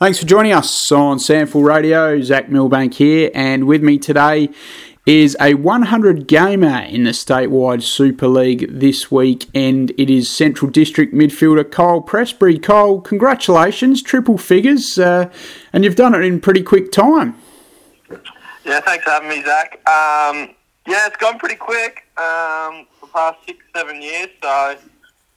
Thanks for joining us on SANFL Radio. Zach Milbank here, and with me today is a 100 gamer in the statewide Super League this week, and it is Central District midfielder Kyle Pressbury. Kyle, congratulations, triple figures, uh, and you've done it in pretty quick time. Yeah, thanks for having me, Zach. Um, yeah, it's gone pretty quick um, the past six, seven years, so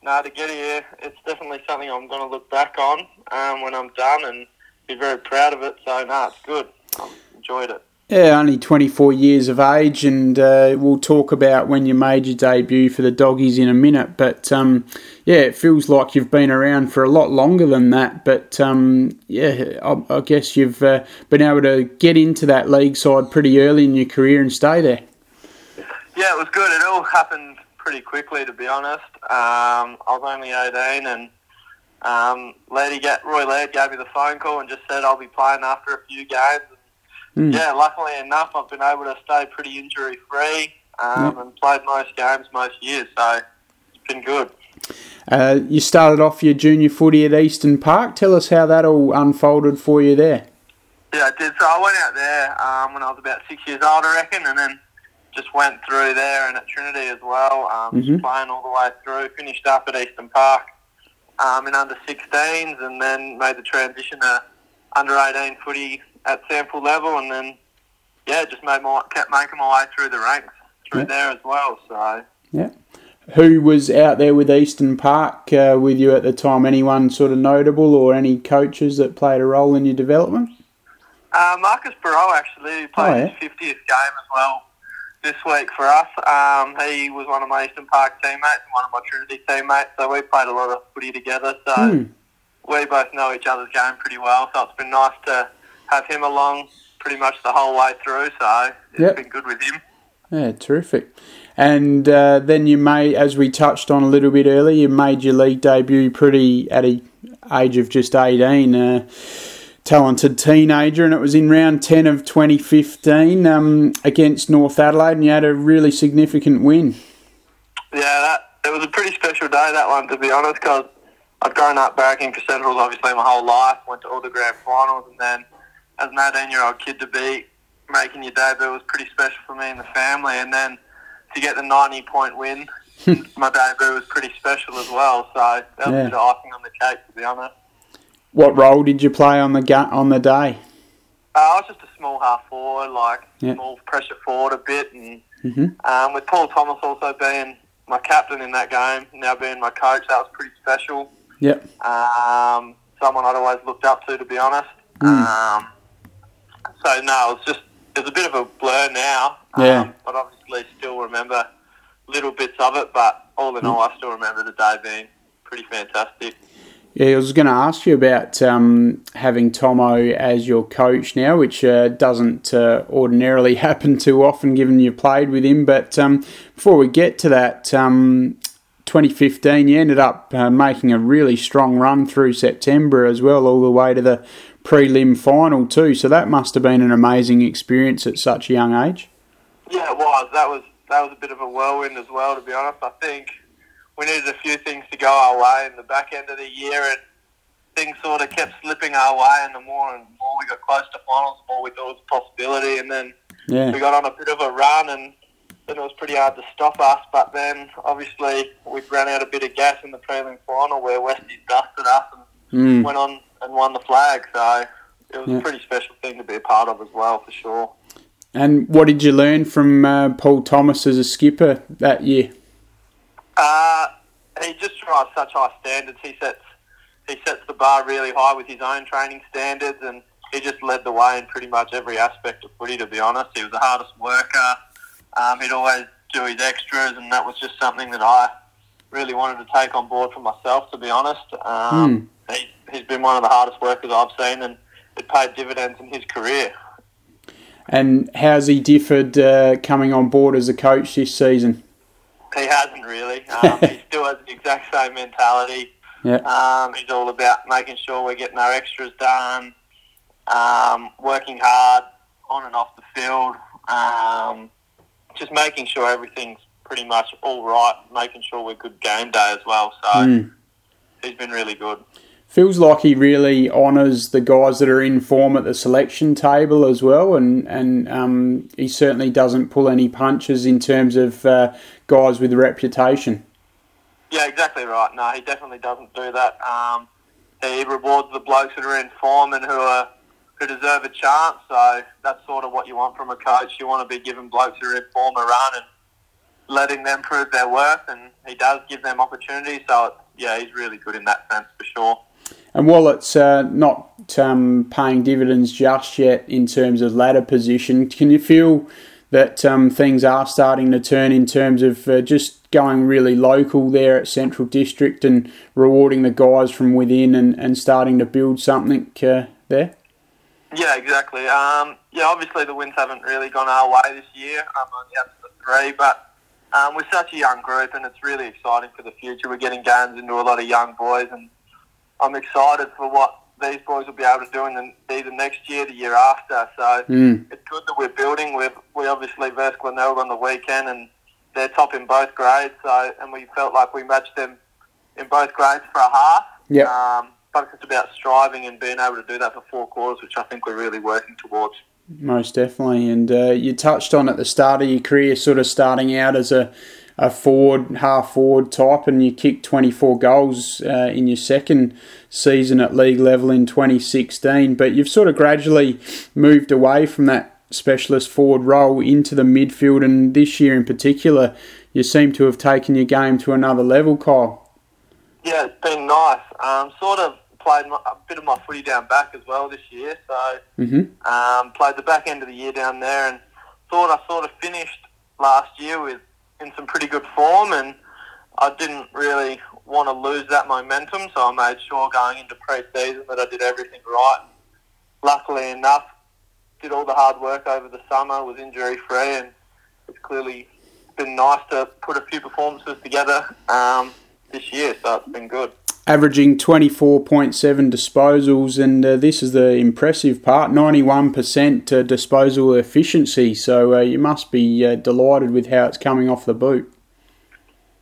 no, to get here, it's definitely something I'm going to look back on um, when I'm done and be very proud of it. So, no, it's good. I've enjoyed it. Yeah, only 24 years of age, and uh, we'll talk about when you made your debut for the Doggies in a minute. But um, yeah, it feels like you've been around for a lot longer than that. But um, yeah, I, I, guess you've uh, been able to get into that league side pretty early in your career and stay there. Yeah, it was good. It all happened pretty quickly, to be honest. Um, I was only 18, and um, Lady get, Roy Laird gave me the phone call and just said I'll be playing after a few games. Mm. Yeah, luckily enough, I've been able to stay pretty injury free um, yep. and played most games most years, so it's been good. Uh, you started off your junior footy at Easton Park. Tell us how that all unfolded for you there. Yeah, I did. So I went out there um, when I was about six years old, I reckon, and then just went through there and at Trinity as well, um, mm-hmm. playing all the way through. Finished up at Easton Park um, in under 16s, and then made the transition to under 18 footy at SANFL level, and then yeah, just made my kept making my way through the ranks through there as well. So yeah. Who was out there with Easton Park uh, with you at the time? Anyone sort of notable, or any coaches that played a role in your development? Uh, Marcus Barreau actually played oh, yeah. his 50th game as well this week for us. Um, he was one of my Easton Park teammates and one of my Trinity teammates, so we played a lot of footy together. So mm. we both know each other's game pretty well. So it's been nice to have him along pretty much the whole way through. So it's yep. been good with him. Yeah, terrific. And uh, then you made, as we touched on a little bit earlier, you made your league debut pretty at a age of just eighteen. Uh, talented teenager, and it was in round 10 of 2015 um, against North Adelaide, and you had a really significant win. Yeah, that, it was a pretty special day, that one, to be honest, because I'd grown up barracking for Centrals obviously my whole life, went to all the grand finals, and then as an 18 year old kid to be making your debut was pretty special for me and the family, and then to get the 90 point win, my debut was pretty special as well, so that was yeah. a bit of icing on the cake, to be honest. What role did you play on the gut on the day? Uh, I was just a small half forward, like yep. small pressure forward a bit, and mm-hmm. um, with Paul Thomas also being my captain in that game, now being my coach, that was pretty special. Yep. Um, someone I'd always looked up to, to be honest. Mm. Um, so no, it's just it's a bit of a blur now. Yeah. Um, but obviously, still remember little bits of it. But all in mm. all, I still remember the day being pretty fantastic. Yeah, I was going to ask you about um, having Tomo as your coach now, which uh, doesn't uh, ordinarily happen too often given you played with him. But um, before we get to that, um, 2015, you ended up uh, making a really strong run through September as well, all the way to the prelim final too. So that must have been an amazing experience at such a young age. Yeah, it was. That was that was a bit of a whirlwind as well. To be honest, I think we needed a few things to go our way in the back end of the year, and things sort of kept slipping our way. And the more and more we got close to finals, the more we thought it was a possibility. And then yeah. we got on a bit of a run, and then it was pretty hard to stop us. But then obviously we ran out a bit of gas in the prelim final where Westies dusted us and mm. went on and won the flag. So it was yeah. a pretty special thing to be a part of as well, for sure. And what did you learn from uh, Paul Thomas as a skipper that year? Uh, he just drives such high standards. He sets he sets the bar really high with his own training standards, and he just led the way in pretty much every aspect of footy. To be honest, he was the hardest worker. Um, he'd always do his extras, and that was just something that I really wanted to take on board for myself. To be honest, um, mm. he, he's been one of the hardest workers I've seen, and it paid dividends in his career. And how's he differed uh, coming on board as a coach this season? He hasn't really. Um, he still has the exact same mentality. Yeah. Um, he's all about making sure we're getting our extras done, um, working hard on and off the field, um, just making sure everything's pretty much all right, making sure we're good game day as well. So mm. he's been really good. feels like he really honours the guys that are in form at the selection table as well, and and um, he certainly doesn't pull any punches in terms of uh, guys with reputation. Yeah, exactly right. No, he definitely doesn't do that. Um, he rewards the blokes that are in form and who are who deserve a chance. So that's sort of what you want from a coach. You want to be giving blokes who are in form a run and letting them prove their worth, and he does give them opportunities. So yeah, he's really good in that sense for sure. And while it's uh, not um, paying dividends just yet in terms of ladder position, can you feel that um, things are starting to turn in terms of uh, just going really local there at Central District and rewarding the guys from within and, and starting to build something uh, there? Yeah, exactly. Um, yeah, obviously the wins haven't really gone our way this year. Um, only up to three, but um, we're such a young group, and it's really exciting for the future. We're getting games into a lot of young boys, and I'm excited for what these boys will be able to do in the, either next year, the year after. So mm. it's good that we're building. We've we obviously versed Glenelg on the weekend, and they're top in both grades. So and we felt like we matched them in both grades for a half. Yeah. Um, but it's about striving and being able to do that for four quarters, which I think we're really working towards. Most definitely. And uh, you touched on at the start of your career, sort of starting out as a, a forward, half forward type, and you kicked 24 goals uh, in your second season at league level in 2016. But you've sort of gradually moved away from that specialist forward role into the midfield, and this year in particular, you seem to have taken your game to another level, Kyle. Yeah, it's been nice. Um, sort of played my, a bit of my footy down back as well this year. So mm-hmm. um, played the back end of the year down there, and thought I sort of finished last year with in some pretty good form, and I didn't really want to lose that momentum, so I made sure going into pre-season that I did everything right. Luckily enough, did all the hard work over the summer, was injury free, and it's clearly been nice to put a few performances together um, this year, so it's been good averaging 24.7 disposals, and uh, this is the impressive part 91% uh, disposal efficiency. So uh, you must be uh, delighted with how it's coming off the boot.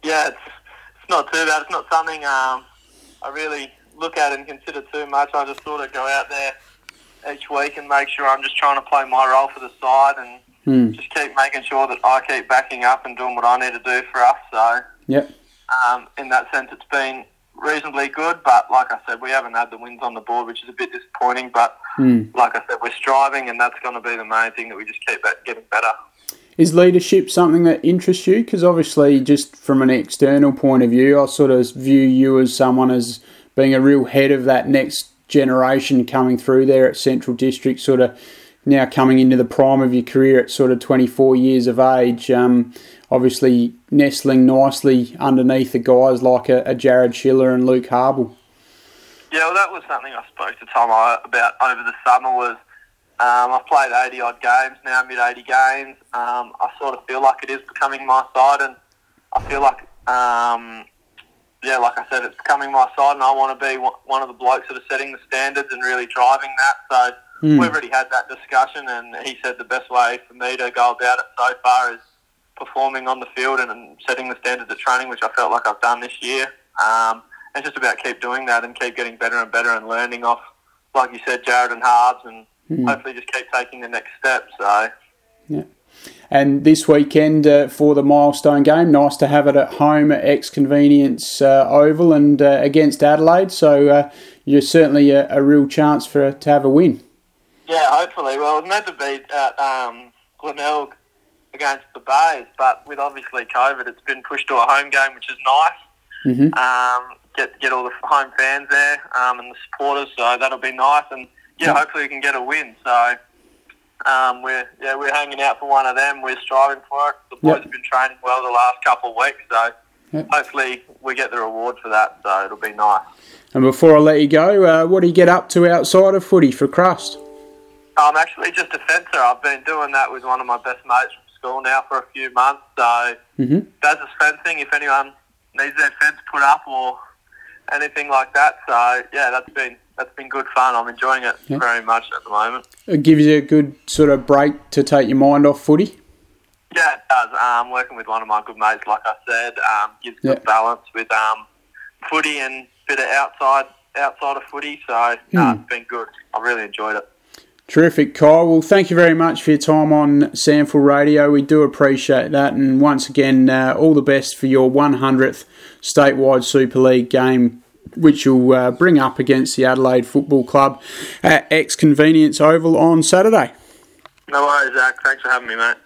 Yeah, it's, it's not too bad. It's not something um, I really look at and consider too much. I just sort of go out there each week and make sure I'm just trying to play my role for the side and hmm. just keep making sure that I keep backing up and doing what I need to do for us. So, yep. Um, in that sense, it's been reasonably good, but like I said, we haven't had the wins on the board, which is a bit disappointing. But mm. like I said, we're striving, and that's going to be the main thing that we just keep getting better. Is leadership something that interests you? Because obviously, just from an external point of view, I sort of view you as someone as being a real head of that next generation coming through there at Central District, sort of now coming into the prime of your career at sort of 24 years of age. Um, obviously nestling nicely underneath the guys like a, a Jared Schiller and Luke Harble. Yeah, well, that was something I spoke to Tom about over the summer. Was um, I've played 80 odd games now, mid 80 games. Um, I sort of feel like it is becoming my side, and I feel like, um, yeah, like I said, it's becoming my side, and I want to be one of the blokes that are setting the standards and really driving that. So mm. we've already had that discussion, and he said the best way for me to go about it so far is performing on the field and, setting the standards of training, which I felt like I've done this year. Um, and just about keep doing that and keep getting better and better and learning off, like you said, Jared and Harbs, and mm. hopefully just keep taking the next step. So, yeah. And this weekend uh, for the milestone game, nice to have it at home at X Convenience uh, Oval and uh, against Adelaide. So uh, you're certainly a, a, real chance for to have a win. Yeah, hopefully. Well, it's meant to be at um, Glenelg against the Bays, but with obviously COVID, it's been pushed to a home game, which is nice. Mm-hmm. Um, get get all the home fans there um, and the supporters, so that'll be nice. And yeah, yep. hopefully we can get a win. So um, we're yeah we're hanging out for one of them. We're striving for it. The boys yep. have been training well the last couple of weeks, so yep. hopefully we get the reward for that. So it'll be nice. And before I let you go, uh, what do you get up to outside of footy for crust? I'm actually just a fencer. I've been doing that with one of my best mates from school now for a few months. So mm-hmm. that's a fencing if anyone needs their fence put up or anything like that. So yeah, that's been that's been good fun. I'm enjoying it yeah. very much at the moment. It gives you a good sort of break to take your mind off footy. Yeah, it does. Um, working with one of my good mates, like I said, um, gives yeah. good balance with um, footy and bit of outside outside of footy. So no, it's been good. I really enjoyed it. Terrific, Kyle. Well, thank you very much for your time on SANFL Radio. We do appreciate that. And once again, uh, all the best for your 100th statewide Super League game, which you'll uh, bring up against the Adelaide Football Club at X Convenience Oval on Saturday. No worries, Zach. Thanks for having me, mate.